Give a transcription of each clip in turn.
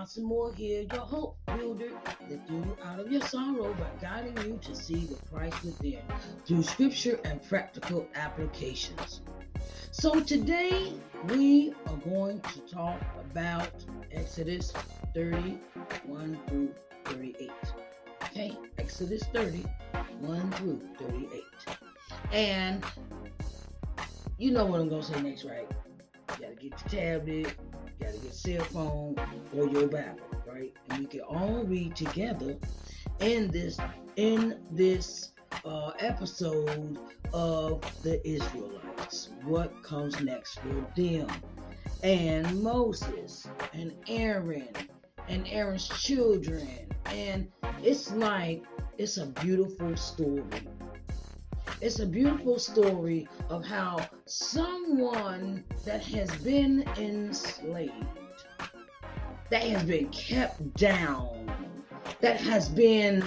Johnson Moore here, your hope builder, lifting you out of your sorrow by guiding you to see the Christ within through scripture and practical applications. So, today we are going to talk about Exodus 31 through 38. Okay, Exodus 30, 1 through 38. And you know what I'm going to say next, right? You got to get your tablet, you got to get cell phone or your Bible, right? And we can all read together in this in this uh, episode of the Israelites. What comes next for them? And Moses and Aaron and Aaron's children. And it's like it's a beautiful story. It's a beautiful story of how someone that has been enslaved, that has been kept down, that has been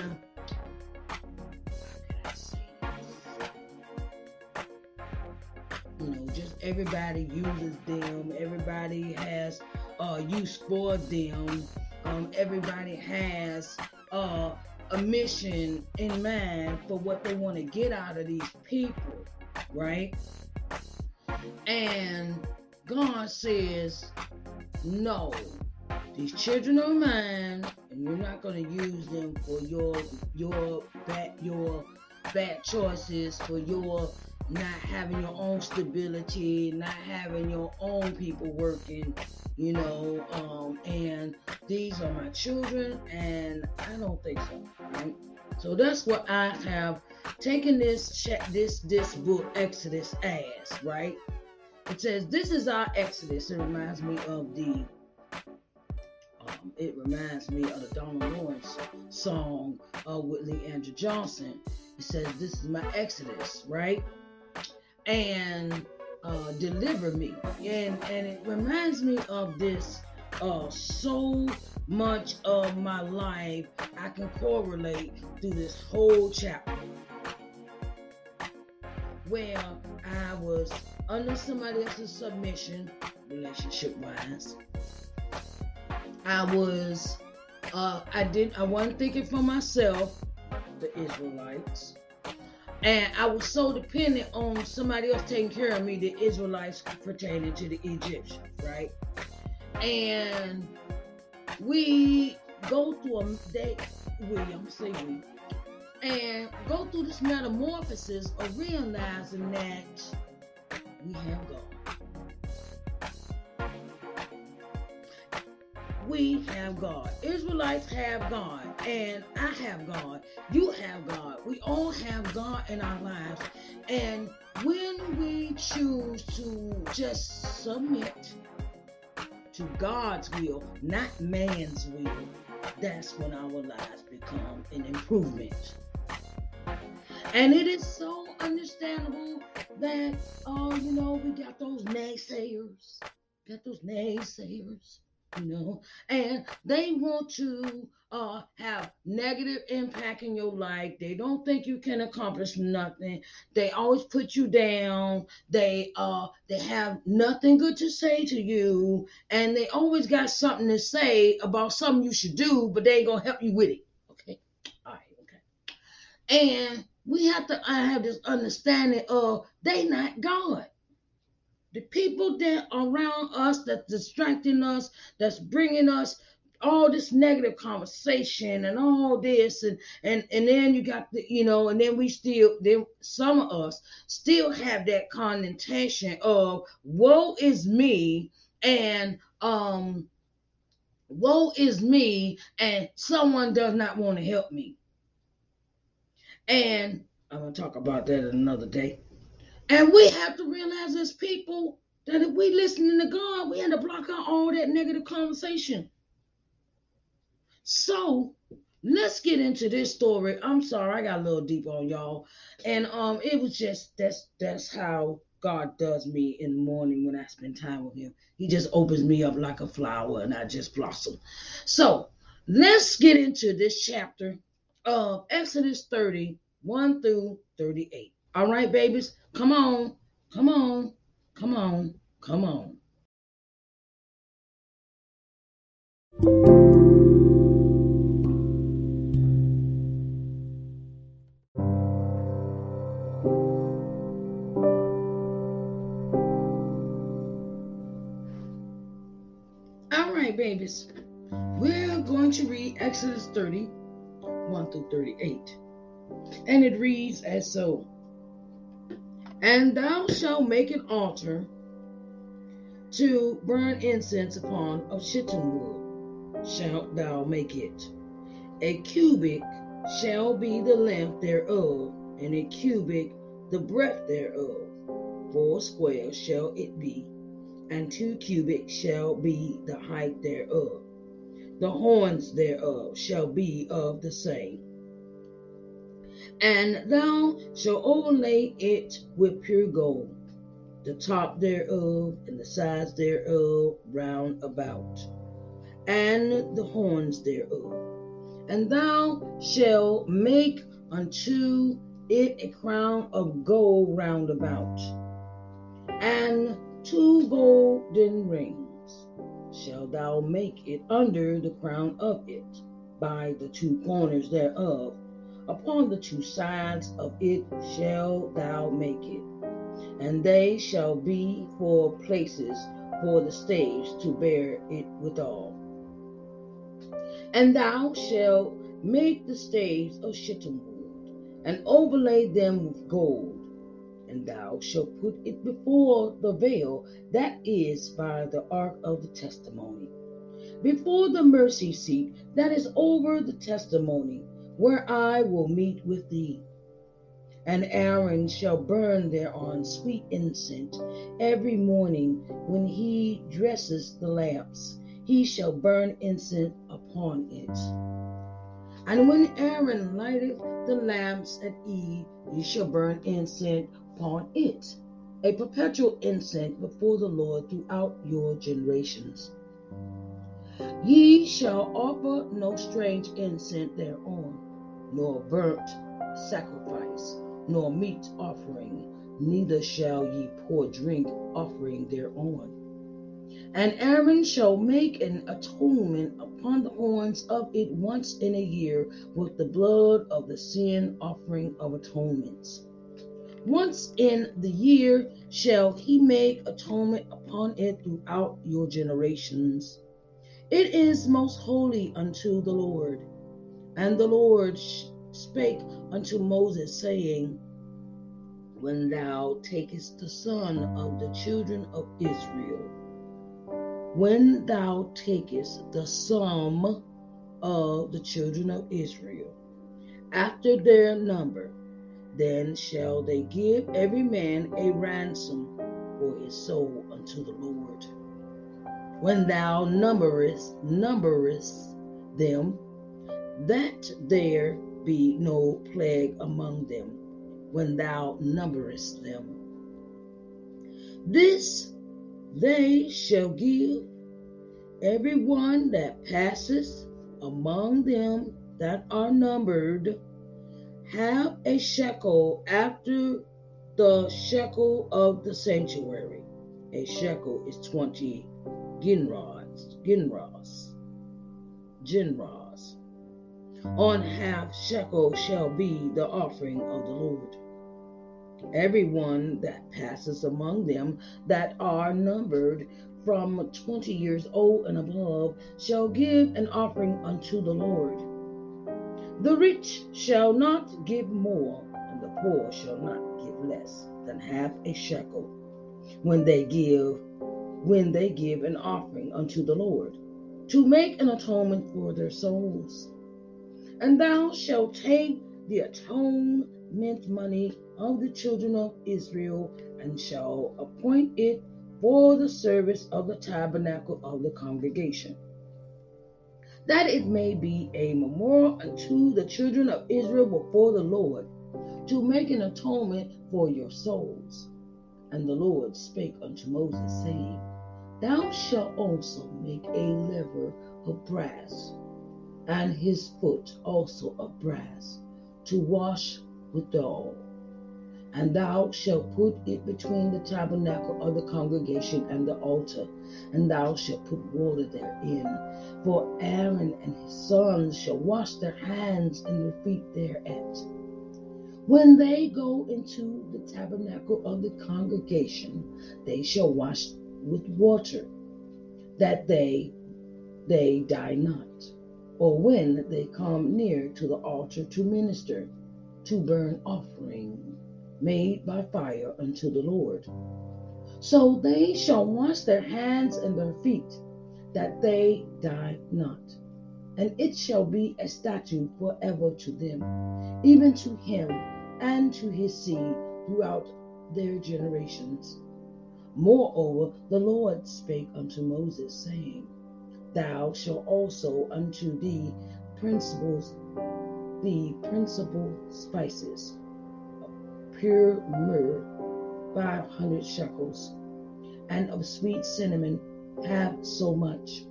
you know, just everybody uses them. Everybody has uh, use for them. Um, everybody has uh, a mission in mind for what they want to get out of these people, right? And God says, no, these children are mine, and you're not going to use them for your your back your bad choices, for your not having your own stability, not having your own people working, you know, um, and these are my children, and I don't think so. Right? So that's what I have taken this this this book Exodus as, right? It says this is our Exodus. It reminds me of the um, it reminds me of the Donald Lawrence song uh, with Le'Andria Johnson. It says, This is my Exodus, right? And uh, deliver me. And, and it reminds me of this uh, so much of my life I can correlate through this whole chapter. Where I was under somebody else's submission, relationship wise. I was, uh, I didn't, I wasn't thinking for myself, the Israelites. And I was so dependent on somebody else taking care of me, the Israelites pertaining to the Egyptians, right? And we go through a day, we, say we, and go through this metamorphosis of realizing that we have God. We have God. Israelites have God, and I have God. You have God. We all have God in our lives. And when we choose to just submit to God's will, not man's will, that's when our lives become an improvement. And it is so understandable that, oh, you know, we got those naysayers, got those naysayers you know, and they want to uh, have negative impact in your life. They don't think you can accomplish nothing. They always put you down. They uh they have nothing good to say to you, and they always got something to say about something you should do, but they ain't gonna help you with it. Okay, all right, okay. And we have to I have this understanding of they not God the people that around us that's distracting us that's bringing us all this negative conversation and all this and and and then you got the you know and then we still then some of us still have that connotation of woe is me and um woe is me and someone does not want to help me. And i'm to talk about that another day and we have to realize as people that if we listening to God, we have to block out all that negative conversation. So let's get into this story. I'm sorry, I got a little deep on y'all. And um it was just that's that's how God does me in the morning when I spend time with him. He just opens me up like a flower and I just blossom. So let's get into this chapter of Exodus 30, 1 through 38. All right, babies, come on, come on, come on, come on. All right, babies. We're going to read Exodus 30, 1 through 38. And it reads as so And thou shalt make an altar to burn incense upon of shittim wood, shalt thou make it. A cubit shall be the length thereof, and a cubit the breadth thereof. Four square shall it be, and two cubits shall be the height thereof. The horns thereof shall be of the same. And thou shalt overlay it with pure gold, the top thereof and the sides thereof round about, and the horns thereof. And thou shalt make unto it a crown of gold round about, and two golden rings shalt thou make it under the crown of it, by the two corners thereof. Upon the two sides of it shalt thou make it, and they shall be for places for the staves to bear it withal. And thou shalt make the staves of shittim wood, and overlay them with gold. And thou shalt put it before the veil that is by the ark of the testimony, before the mercy seat that is over the testimony, where I will meet with thee. And Aaron shall burn thereon sweet incense every morning when he dresses the lamps. He shall burn incense upon it. And when Aaron lighteth the lamps at eve, ye shall burn incense upon it, a perpetual incense before the Lord throughout your generations. Ye shall offer no strange incense thereon, nor burnt sacrifice, nor meat offering, neither shall ye pour drink offering thereon. And Aaron shall make an atonement upon the horns of it once in a year with the blood of the sin offering of atonements. Once in the year shall he make atonement upon it throughout your generations. It is most holy unto the Lord. And the Lord spake unto Moses, saying, When thou takest the son of the children of Israel, when thou takest the sum of the children of Israel, after their number, then shall they give every man a ransom for his soul unto the Lord. When thou numberest, numberest them, that there be no plague among them, when thou numberest them. This they shall give every one that passeth among them that are numbered have a shekel after the shekel of the sanctuary. A shekel is 20 ginras, ginras, ginras. On half shekel shall be the offering of the Lord. Everyone that passes among them that are numbered from twenty years old and above shall give an offering unto the Lord. The rich shall not give more, and the poor shall not give less than half a shekel when they give when they give an offering unto the Lord, to make an atonement for their souls. And thou shalt take the atonement money of the children of Israel, and shall appoint it for the service of the tabernacle of the congregation, that it may be a memorial unto the children of Israel before the Lord, to make an atonement for your souls. And the Lord spake unto Moses, saying, Thou shalt also make a lever of brass, and his foot also of brass, to wash withal. And thou shalt put it between the tabernacle of the congregation and the altar, and thou shalt put water therein. For Aaron and his sons shall wash their hands and their feet thereat. When they go into the tabernacle of the congregation, they shall wash with water, that they they die not. Or when they come near to the altar to minister, to burn offering made by fire unto the Lord. So they shall wash their hands and their feet, that they die not. And it shall be a statute forever to them, even to him and to his seed throughout their generations. Moreover, the Lord spake unto Moses, saying, Thou shalt also unto thee principles the principal spices pure myrrh, five hundred shekels, and of sweet cinnamon half so much,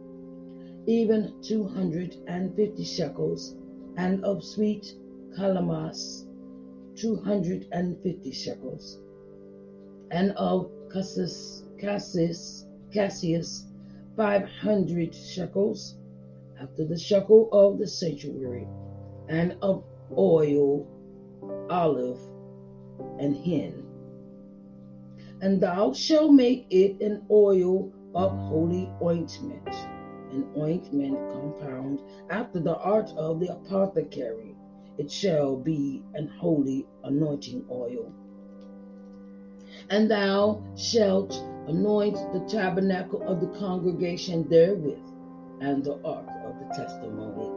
even two hundred and fifty shekels, and of sweet calamus two hundred and fifty shekels, and of cassis, cassis, cassius five hundred shekels, after the shekel of the sanctuary, and of oil, olive, and hin. And thou shalt make it an oil of holy ointment, an ointment compound after the art of the apothecary. it shall be an holy anointing oil. And thou shalt anoint the tabernacle of the congregation therewith, and the ark of the testimony,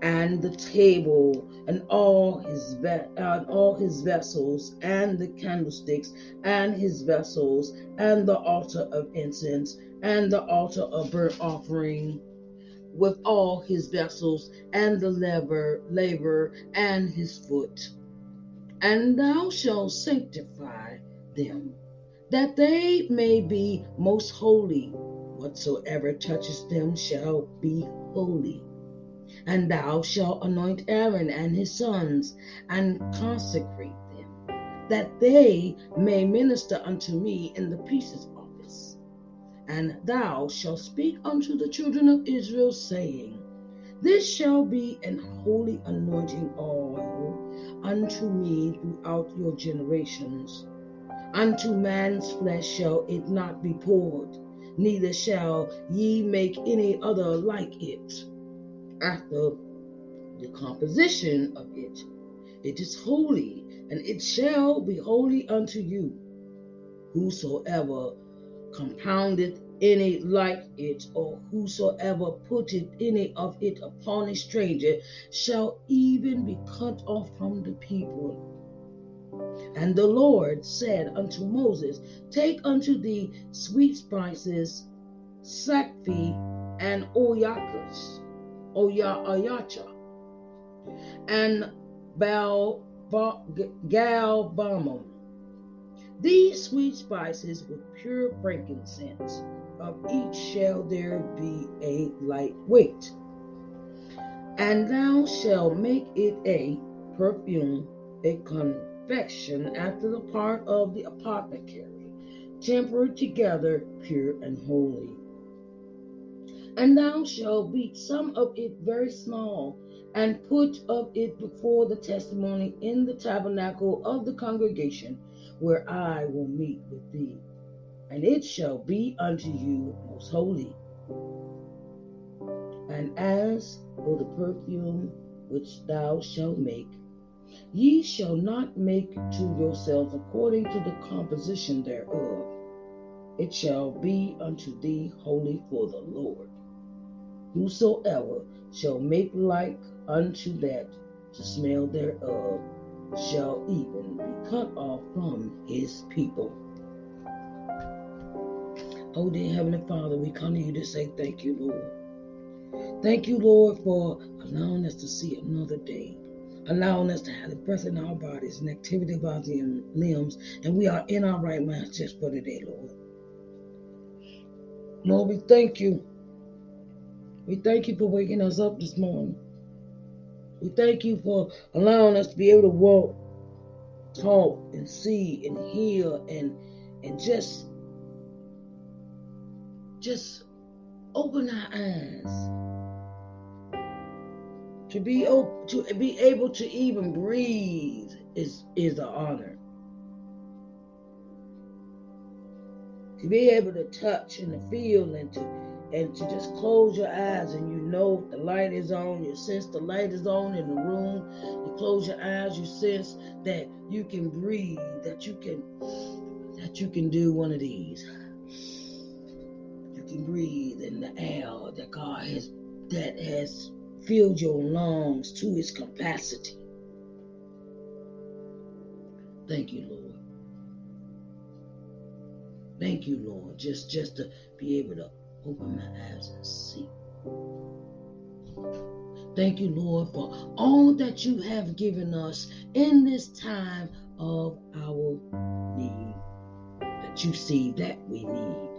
and the table, and all his ve- all his vessels, and the candlesticks, and his vessels, and the altar of incense, and the altar of burnt offering, with all his vessels, and the lever, laver, and his foot. And thou shalt sanctify them, that they may be most holy. Whatsoever touches them shall be holy. And thou shalt anoint Aaron and his sons, and consecrate them, that they may minister unto me in the priest's office. And thou shalt speak unto the children of Israel, saying, This shall be an holy anointing oil unto me throughout your generations. Unto man's flesh shall it not be poured, neither shall ye make any other like it. After the composition of it, it is holy, and it shall be holy unto you. Whosoever compoundeth any like it, or whosoever putteth any of it upon a stranger, shall even be cut off from the people. And the Lord said unto Moses, Take unto thee sweet spices, sakfi, and oyakas, oya ayacha, and bal galbamum. These sweet spices with pure frankincense, of each shall there be a light weight. And thou shalt make it a perfume, a after the part of the apothecary, tempered together, pure and holy. And thou shalt beat some of it very small, and put of it before the testimony in the tabernacle of the congregation, where I will meet with thee. And it shall be unto you most holy. And as for the perfume which thou shalt make, ye shall not make to yourselves according to the composition thereof. It shall be unto thee holy for the Lord. Whosoever shall make like unto that to smell thereof shall even be cut off from his people. Oh, dear Heavenly Father, we come to you to say thank you, Lord. Thank you, Lord, for allowing us to see another day, allowing us to have the breath in our bodies and activity of our limbs, and we are in our right minds just for today, Lord. Lord, we thank you. We thank you for waking us up this morning. We thank you for allowing us to be able to walk, talk, and see and hear and and just just open our eyes to be able to be able to even breathe is is an honor. To be able to touch and to feel and to and to just close your eyes and you know the light is on, you sense the light is on in the room, you close your eyes, you sense that you can breathe, that you can that you can do one of these. You can breathe in the air that God has that has filled your lungs to its capacity. Thank you, Lord. Thank you, Lord. Just just to be able to open my eyes and see. Thank you, Lord, for all that you have given us in this time of our need. That you see that we need.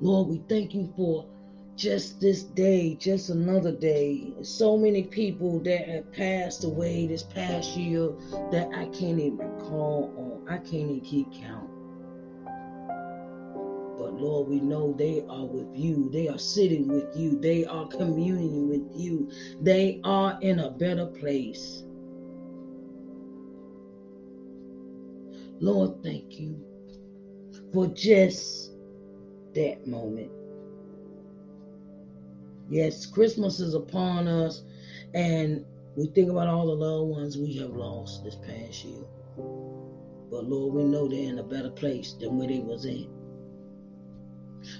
Lord, we thank you for just this day, just another day. So many people that have passed away this past year that I can't even recall on. I can't even keep count. But Lord, we know they are with you. They are sitting with you. They are communing with you. They are in a better place. Lord, thank you for just that moment. Yes, Christmas is upon us, And we think about all the loved ones we have lost this past year. But Lord, we know they're in a better place than where they was in.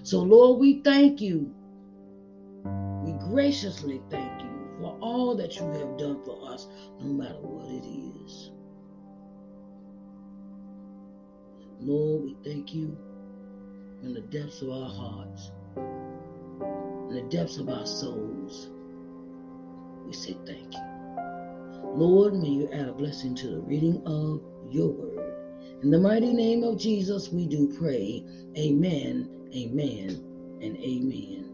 So Lord, we thank you. We graciously thank you for all that you have done for us, no matter what it is. Lord, we thank you in the depths of our hearts, in the depths of our souls. We say thank you. Lord, may you add a blessing to the reading of your word. In the mighty name of Jesus, we do pray. Amen, amen, and amen.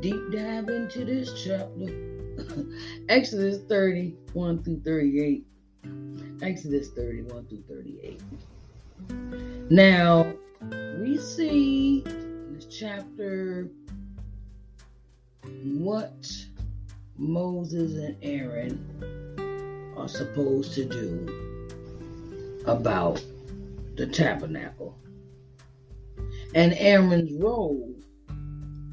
Deep dive into this chapter. Exodus 31 through 38. Exodus 31 through 38. Now, we see in this chapter what Moses and Aaron are supposed to do about the tabernacle and Aaron's role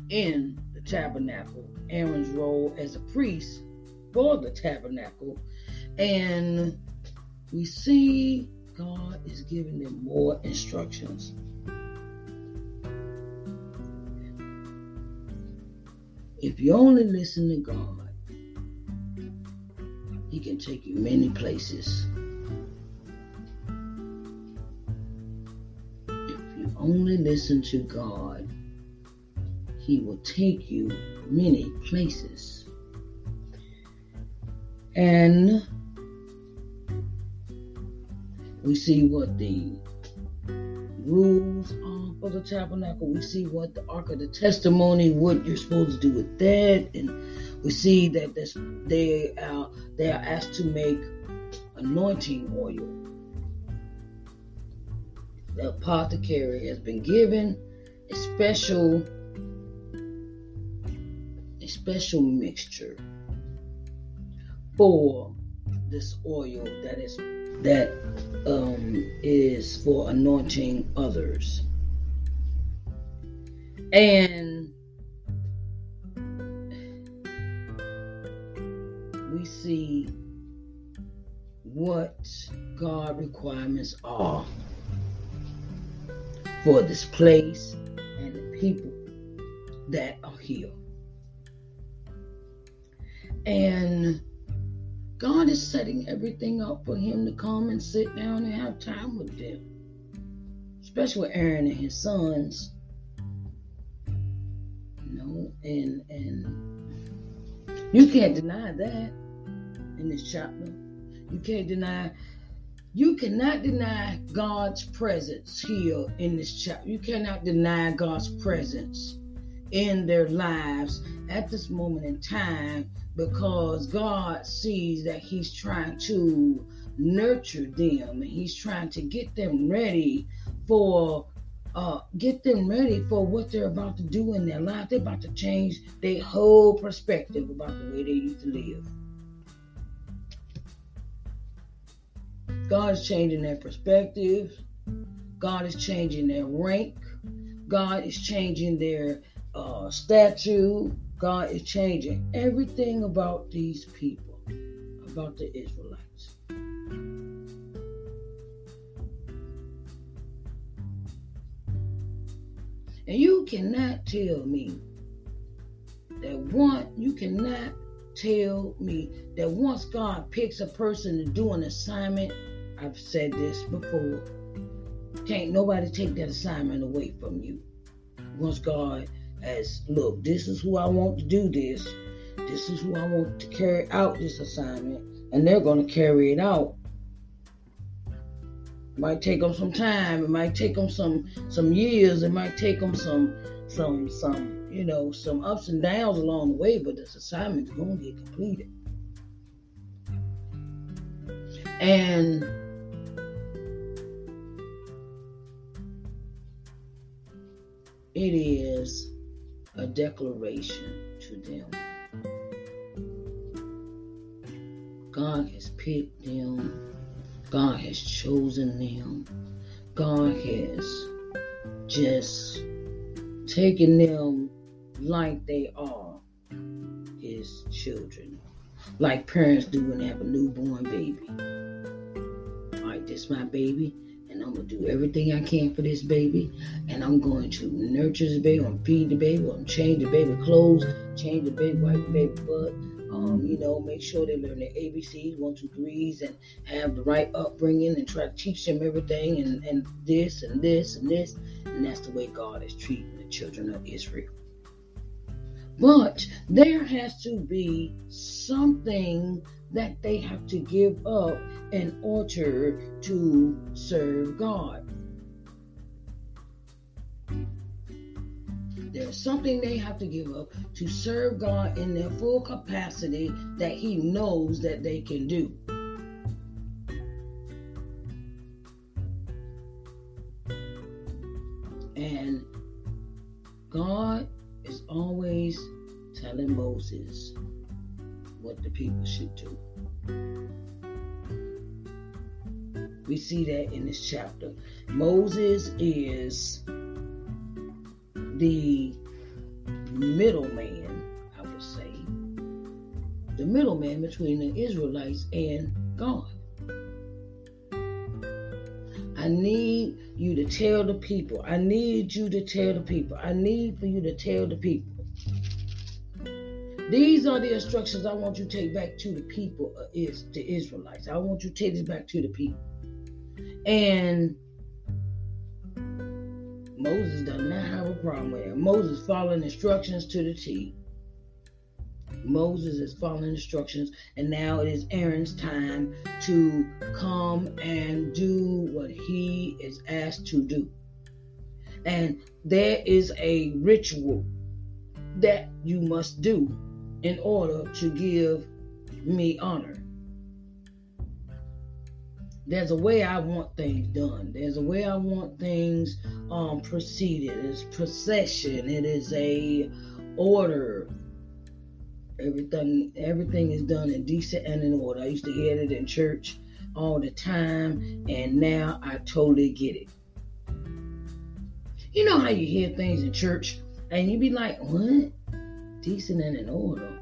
in tabernacle, Aaron's role as a priest for the tabernacle. And we see God is giving them more instructions. If you only listen to God, He can take you many places. If you only listen to God, He will take you many places. And we see what the rules are for the tabernacle. We see what the Ark of the Testimony, what you're supposed to do with that, and we see that this, they are they are asked to make anointing oil. The apothecary has been given a special a special mixture for this oil that is that um, is for anointing others. And we see what God requirements are for this place and the people that are here. And God is setting everything up for him to come and sit down and have time with them. Especially with Aaron and his sons. You know, and and you can't deny that in this chapter. You can't deny you cannot deny God's presence here in this chapter. You cannot deny God's presence in their lives at this moment in time because God sees that He's trying to nurture them and He's trying to get them ready for uh, get them ready for what they're about to do in their life. They're about to change their whole perspective about the way they used to live. God is changing their perspective. God is changing their rank. God is changing their uh, statue. God is changing everything about these people, about the Israelites. And you cannot tell me that one, you cannot tell me that once God picks a person to do an assignment, I've said this before, can't nobody take that assignment away from you. Once God as look, this is who I want to do this. This is who I want to carry out this assignment. And they're going to carry it out. Might take them some time. It might take them some some years. It might take them some some some you know some ups and downs along the way. But this assignment's going to get completed. And it is a declaration to them. God has picked them. God has chosen them. God has just taken them like they are his children. Like parents do when they have a newborn baby. All right, this my baby, I'm gonna do everything I can for this baby, and I'm going to nurture this baby, I'm feed the baby, I'm change the baby clothes, change the baby, wipe the baby butt, um, you know, make sure they learn their ABCs, one, two, threes, and have the right upbringing and try to teach them everything and, and this and this and this. And that's the way God is treating the children of Israel. But there has to be something that they have to give up in order to serve God. There's something they have to give up to serve God in their full capacity that He knows that they can do. And God is always telling Moses what the people should do. We see that in this chapter. Moses is the middleman, I would say, the middleman between the Israelites and God. I need you to tell the people. I need you to tell the people. I need for you to tell the people. These are the instructions I want you to take back to the people, is the Israelites. I want you to take this back to the people. And Moses does not have a problem with it. Moses following instructions to the T. Moses is following instructions, and now it is Aaron's time to come and do what he is asked to do. And there is a ritual that you must do in order to give me honor. There's a way I want things done. There's a way I want things um, proceeded. It's procession. It is a order. Everything everything is done in decent and in order. I used to hear it in church all the time, and now I totally get it. You know how you hear things in church and you be like, what? Decent and in order.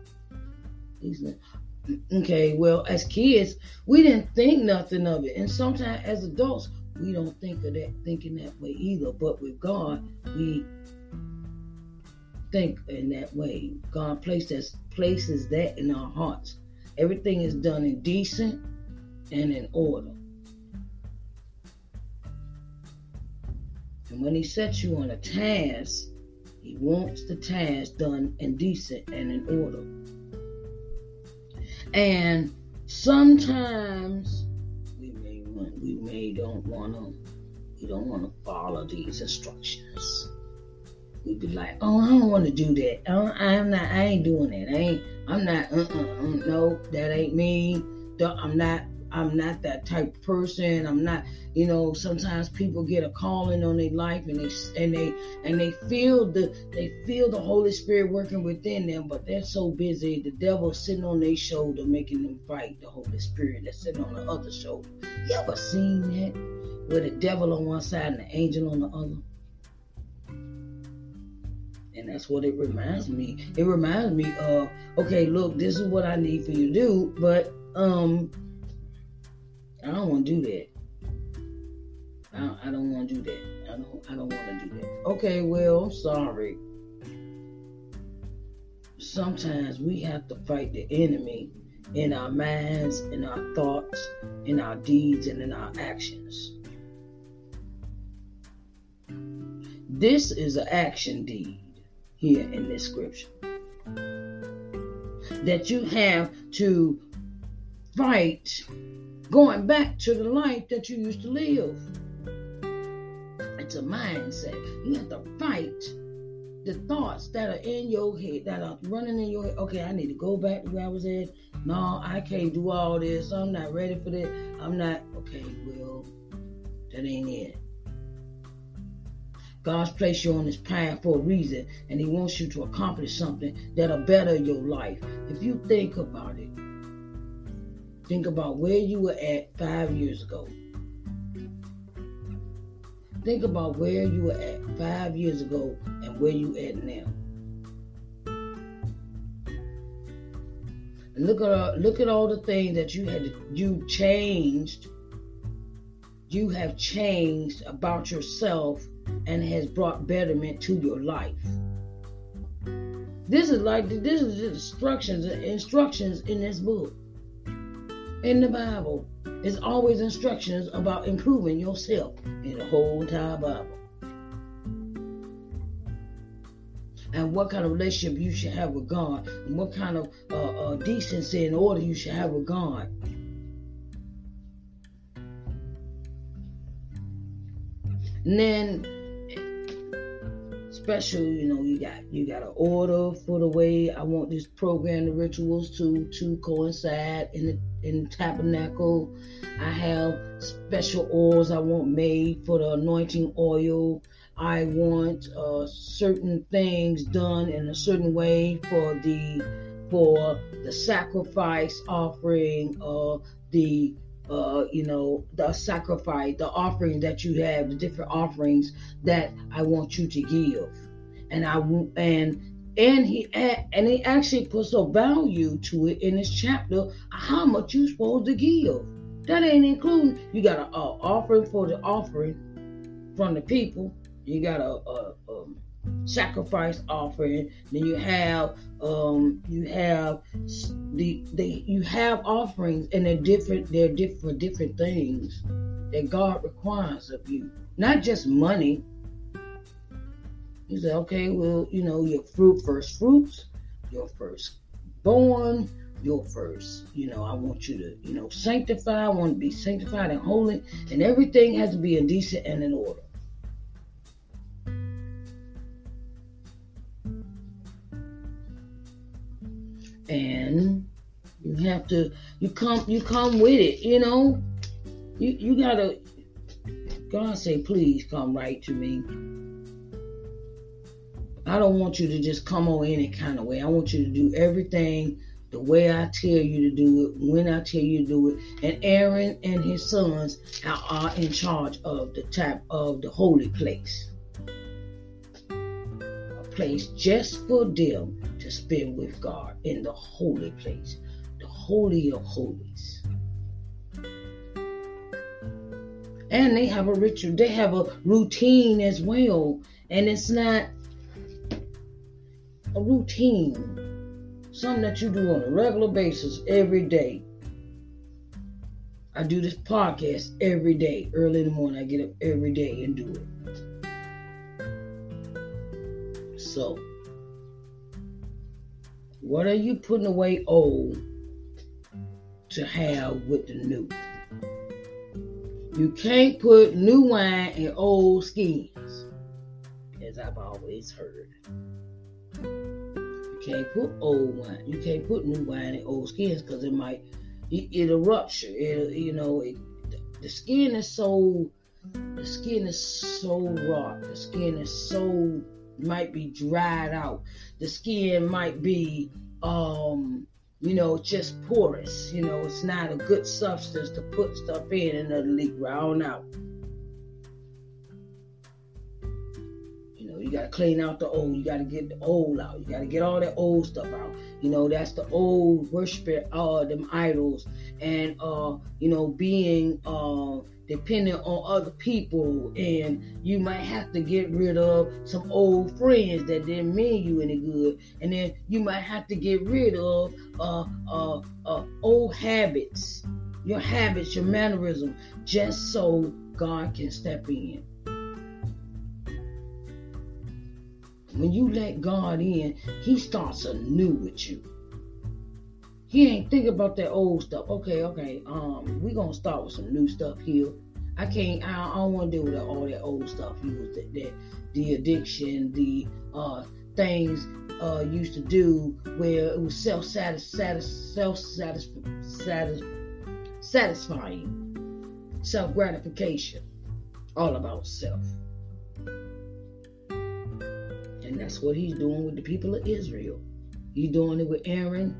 Decent. Okay, well, as kids, we didn't think nothing of it. And sometimes as adults, we don't think of that thinking that way either. But with God, we think in that way. God places places that in our hearts. Everything is done in decent and in order. And when he sets you on a task, he wants the task done in decent and in order. And sometimes we may want, we may don't want to we don't want to follow these instructions. We'd be like, oh, I don't want to do that. I am not. I ain't doing that. I ain't. I'm not. Uh, uh, uh, no, that ain't me. I'm not. I'm not that type of person. I'm not, you know, sometimes people get a calling on their life and they and they and they feel the they feel the Holy Spirit working within them, but they're so busy, the devil's sitting on their shoulder making them fight the Holy Spirit that's sitting on the other shoulder. You ever seen that? With the devil on one side and the angel on the other? And that's what it reminds me. It reminds me of, okay, look, this is what I need for you to do, but um I don't want to do that. I don't, I don't want to do that. I don't. I don't want to do that. Okay, well, sorry. Sometimes we have to fight the enemy in our minds, in our thoughts, in our deeds, and in our actions. This is an action deed here in this scripture that you have to fight going back to the life that you used to live. It's a mindset. You have to fight the thoughts that are in your head, that are running in your head. Okay, I need to go back to where I was at. No, I can't do all this. I'm not ready for that. I'm not. Okay, well, that ain't it. God's placed you on this path for a reason, and He wants you to accomplish something that'll better your life. If you think about it, think about where you were at five years ago. Think about where you were at five years ago and where you at now. Look at all, look at all the things that you had you changed. You have changed about yourself and has brought betterment to your life. This is like this is the instructions instructions in this book. In the Bible, it's always instructions about improving yourself in the whole entire Bible. and what kind of relationship you should have with God, and what kind of uh, uh, decency and order you should have with God. And then special, you know, you got you got an order for the way I want this program, the rituals to to coincide in the in the tabernacle. I have special oils I want made for the anointing oil. I want uh, certain things done in a certain way for the for the sacrifice offering, uh, the uh, you know the sacrifice, the offering that you have, the different offerings that I want you to give, and I and and he and he actually puts a value to it in this chapter how much you supposed to give. That ain't including you got an offering for the offering from the people you got a, a, a sacrifice offering. Then you have um, you have the the you have offerings, and they're different. They're different different things that God requires of you, not just money. You say, okay, well, you know, your fruit, first fruits, your first born, your first. You know, I want you to, you know, sanctify. I want to be sanctified and holy, and everything has to be in decent and in order. And you have to you come you come with it you know? You you gotta god say please come right to me. I don't want you to just come on any kind of way. I want you to do everything the way i tell you to do it when i tell you to do it. And aaron and his sons are, are in charge of the type of the holy place. A place just for them spend with God in the holy place, the holy of holies. And they have a ritual, they have a routine as well. And it's not a routine, something that you do on a regular basis every day. I do this podcast every day, early in the morning. I get up every day and do it. So, what are you putting away old to have with the new? You can't put new wine in old skins, as I've always heard. You can't put old wine. You can't put new wine in old skins because it might it, it'll rupture. It, you know, it, the skin is so the skin is so raw. The skin is so might be dried out. The skin might be, um, you know, just porous. You know, it's not a good substance to put stuff in and it'll leak right out. You know, you gotta clean out the old. You gotta get the old out. You gotta get all that old stuff out. You know, that's the old worshiping uh them idols and uh, you know, being uh depending on other people and you might have to get rid of some old friends that didn't mean you any good. And then you might have to get rid of uh, uh, uh, old habits your habits your mannerism just so god can step in. When you let god in he starts anew with you he ain't thinking about that old stuff. Okay, okay. Um, we gonna start with some new stuff here. I can't. I, I don't want to deal with all that old stuff. You was that, that the addiction, the uh things uh used to do where it was self satisfying, self satisfying, self gratification, all about self. And that's what he's doing with the people of Israel. He's doing it with Aaron,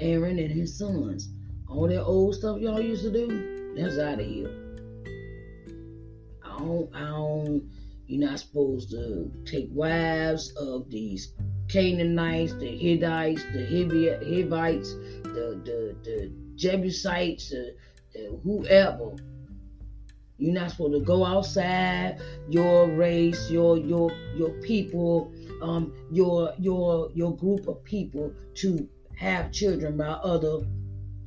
Aaron and his sons. All that old stuff y'all used to do, that's out of here. I don't, I don't, you're not supposed to take wives of these Canaanites, the Hittites, the Hivites, the, the, the Jebusites, the, the whoever. You're not supposed to go outside your race, your your your people, um, your your your group of people to have children by other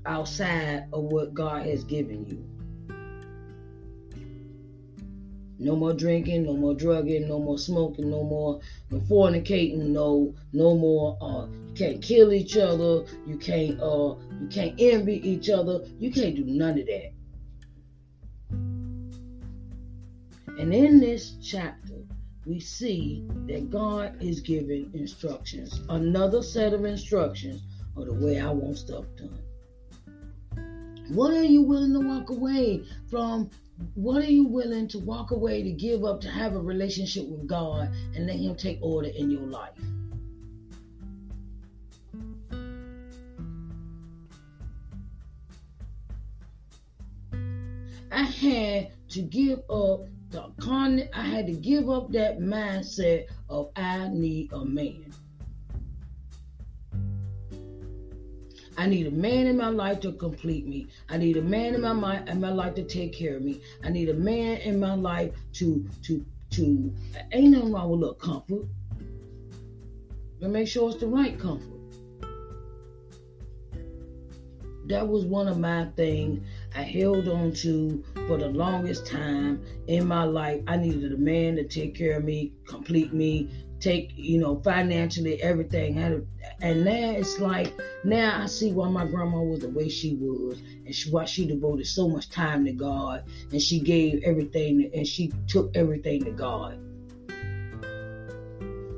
outside of what God has given you. No more drinking, no more drugging, no more smoking, no more fornicating, no no more uh you can't kill each other, you can't uh you can't envy each other, you can't do none of that. And in this chapter, we see that God is giving instructions, another set of instructions of the way I want stuff done. What are you willing to walk away from? What are you willing to walk away to give up to have a relationship with God and let Him take order in your life? I had to give up the con I had to give up that mindset of I need a man. I need a man in my life to complete me. I need a man in my mind in my life to take care of me. I need a man in my life to to to ain't nothing wrong with a comfort. But make sure it's the right comfort. That was one of my things I held on to for the longest time in my life. I needed a man to take care of me, complete me, take, you know, financially, everything. And now it's like, now I see why my grandma was the way she was and she, why she devoted so much time to God and she gave everything and she took everything to God.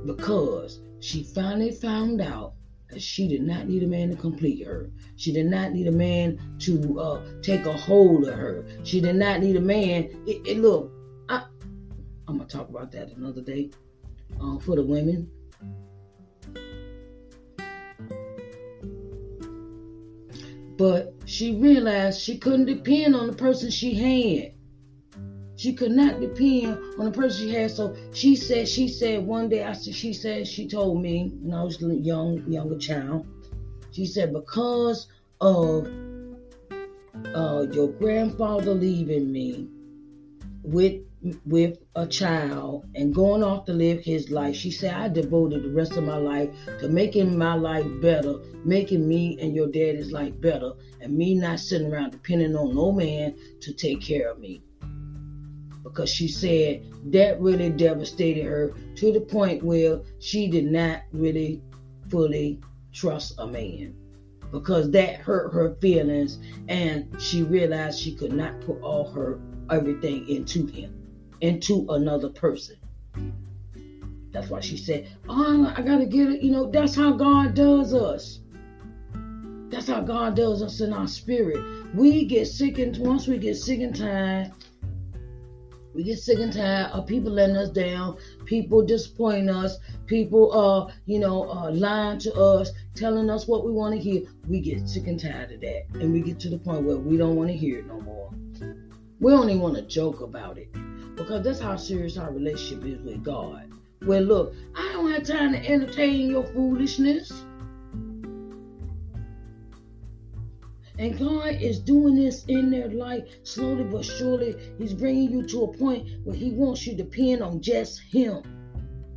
Because she finally found out that she did not need a man to complete her. She did not need a man to uh, take a hold of her. She did not need a man. It, it look, I, I'm gonna talk about that another day uh, for the women. But she realized she couldn't depend on the person she had. She could not depend on the person she had. So she said, she said one day, said, she said, she told me when I was a young, younger child, she said, because of uh, your grandfather leaving me with with a child and going off to live his life. She said, I devoted the rest of my life to making my life better, making me and your daddy's life better, and me not sitting around depending on no man to take care of me. Because she said that really devastated her to the point where she did not really fully trust a man. Because that hurt her feelings, and she realized she could not put all her everything into him into another person. That's why she said, Oh, I gotta get it. You know, that's how God does us. That's how God does us in our spirit. We get sick and once we get sick and tired, we get sick and tired of people letting us down, people disappointing us, people uh, you know, uh lying to us, telling us what we want to hear. We get sick and tired of that. And we get to the point where we don't want to hear it no more. We only want to joke about it because that's how serious our relationship is with God. Well, look, I don't have time to entertain your foolishness. And God is doing this in their life slowly but surely. He's bringing you to a point where He wants you to depend on just Him.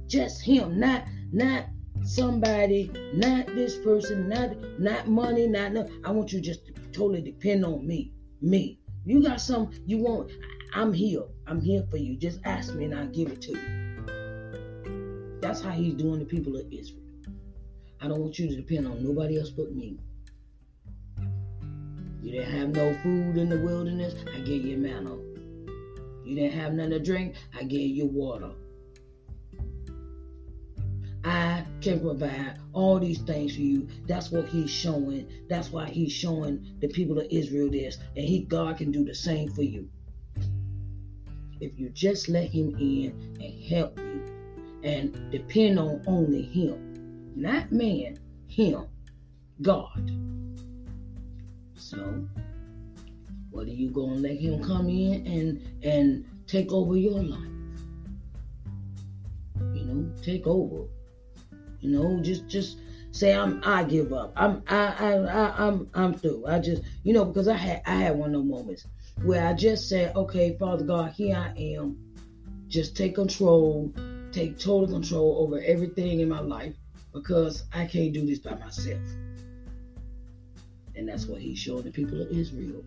Just Him, not not somebody, not this person, not not money, not no. I want you just to totally depend on me. Me. You got some you want. I'm here. I'm here for you. Just ask me and I'll give it to you. That's how he's doing the people of Israel. I don't want you to depend on nobody else but me. You didn't have no food in the wilderness, I gave you manna. You didn't have nothing to drink, I gave you water. Can provide all these things for you. That's what he's showing. That's why he's showing the people of Israel this. And he God can do the same for you if you just let him in and help you and depend on only Him, not man, Him, God. So, what are you gonna let Him come in and and take over your life? You know, take over. You know, just just say I'm I give up. I'm I I, I I'm I'm through. I just you know because I had I had one of those moments where I just said, okay, Father God, here I am. Just take control, take total control over everything in my life because I can't do this by myself. And that's what he's showing the people of Israel.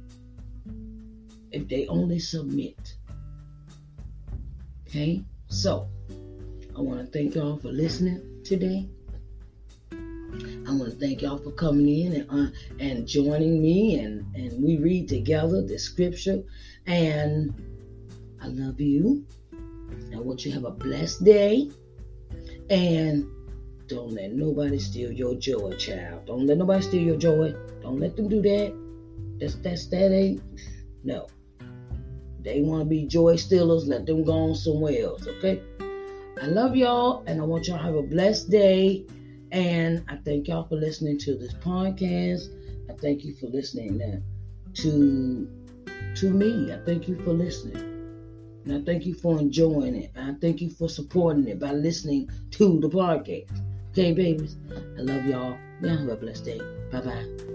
If they only submit. Okay? So, I want to thank y'all for listening today. I want to thank y'all for coming in and uh, and joining me and and we read together the scripture and I love you. I want you to have a blessed day and don't let nobody steal your joy, child. Don't let nobody steal your joy. Don't let them do that. That's that's that ain't no. They want to be joy stealers. Let them go on somewhere else. Okay. I love y'all, and I want y'all to have a blessed day. And I thank y'all for listening to this podcast. I thank you for listening to to me. I thank you for listening. And I thank you for enjoying it. And I thank you for supporting it by listening to the podcast. Okay, babies. I love y'all. Y'all have a blessed day. Bye bye.